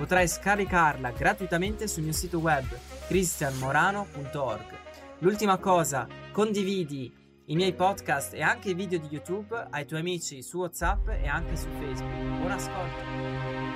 Potrai scaricarla gratuitamente sul mio sito web cristianmorano.org. L'ultima cosa, condividi i miei podcast e anche i video di YouTube ai tuoi amici su WhatsApp e anche su Facebook. Buon ascolto!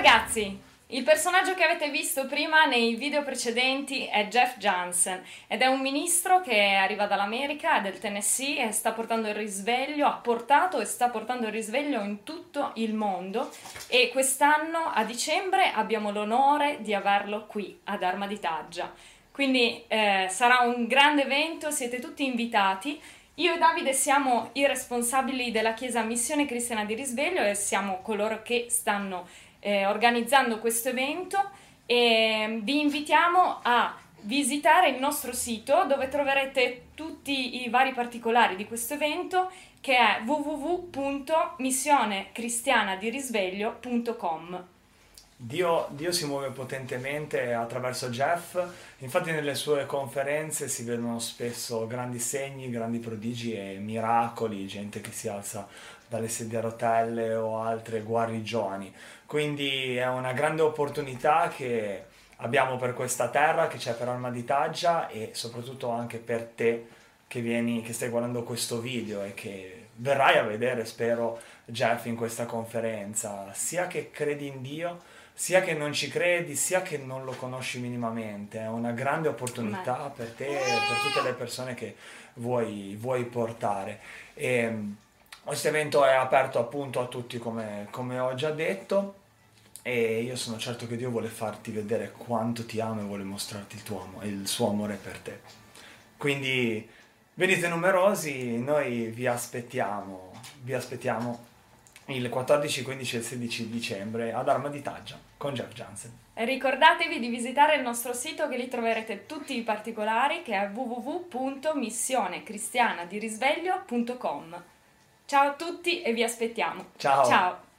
Ragazzi, il personaggio che avete visto prima nei video precedenti è Jeff Johnson ed è un ministro che arriva dall'America, del Tennessee e sta portando il risveglio, ha portato e sta portando il risveglio in tutto il mondo e quest'anno a dicembre abbiamo l'onore di averlo qui ad Arma di Taggia. Quindi eh, sarà un grande evento, siete tutti invitati. Io e Davide siamo i responsabili della Chiesa Missione Cristiana di Risveglio e siamo coloro che stanno eh, organizzando questo evento e vi invitiamo a visitare il nostro sito dove troverete tutti i vari particolari di questo evento che è www.missionecristianadirisveglio.com Dio, Dio, si muove potentemente attraverso Jeff, infatti nelle sue conferenze si vedono spesso grandi segni, grandi prodigi e miracoli, gente che si alza dalle sedie a rotelle o altre guarigioni. Quindi è una grande opportunità che abbiamo per questa terra, che c'è per Alma di Taggia e soprattutto anche per te che, vieni, che stai guardando questo video e che verrai a vedere, spero, Jeff in questa conferenza, sia che credi in Dio, sia che non ci credi, sia che non lo conosci minimamente. È una grande opportunità Beh. per te e per tutte le persone che vuoi, vuoi portare. E, questo evento è aperto appunto a tutti come, come ho già detto e io sono certo che Dio vuole farti vedere quanto ti ama e vuole mostrarti il, tuo amore, il suo amore per te. Quindi venite numerosi, noi vi aspettiamo, vi aspettiamo il 14, 15 e 16 dicembre ad Arma di Taggia con Jeff Jansen. Ricordatevi di visitare il nostro sito che lì troverete tutti i particolari che è www.missionecristianadirisveglio.com. Ciao a tutti e vi aspettiamo. Ciao. Ciao.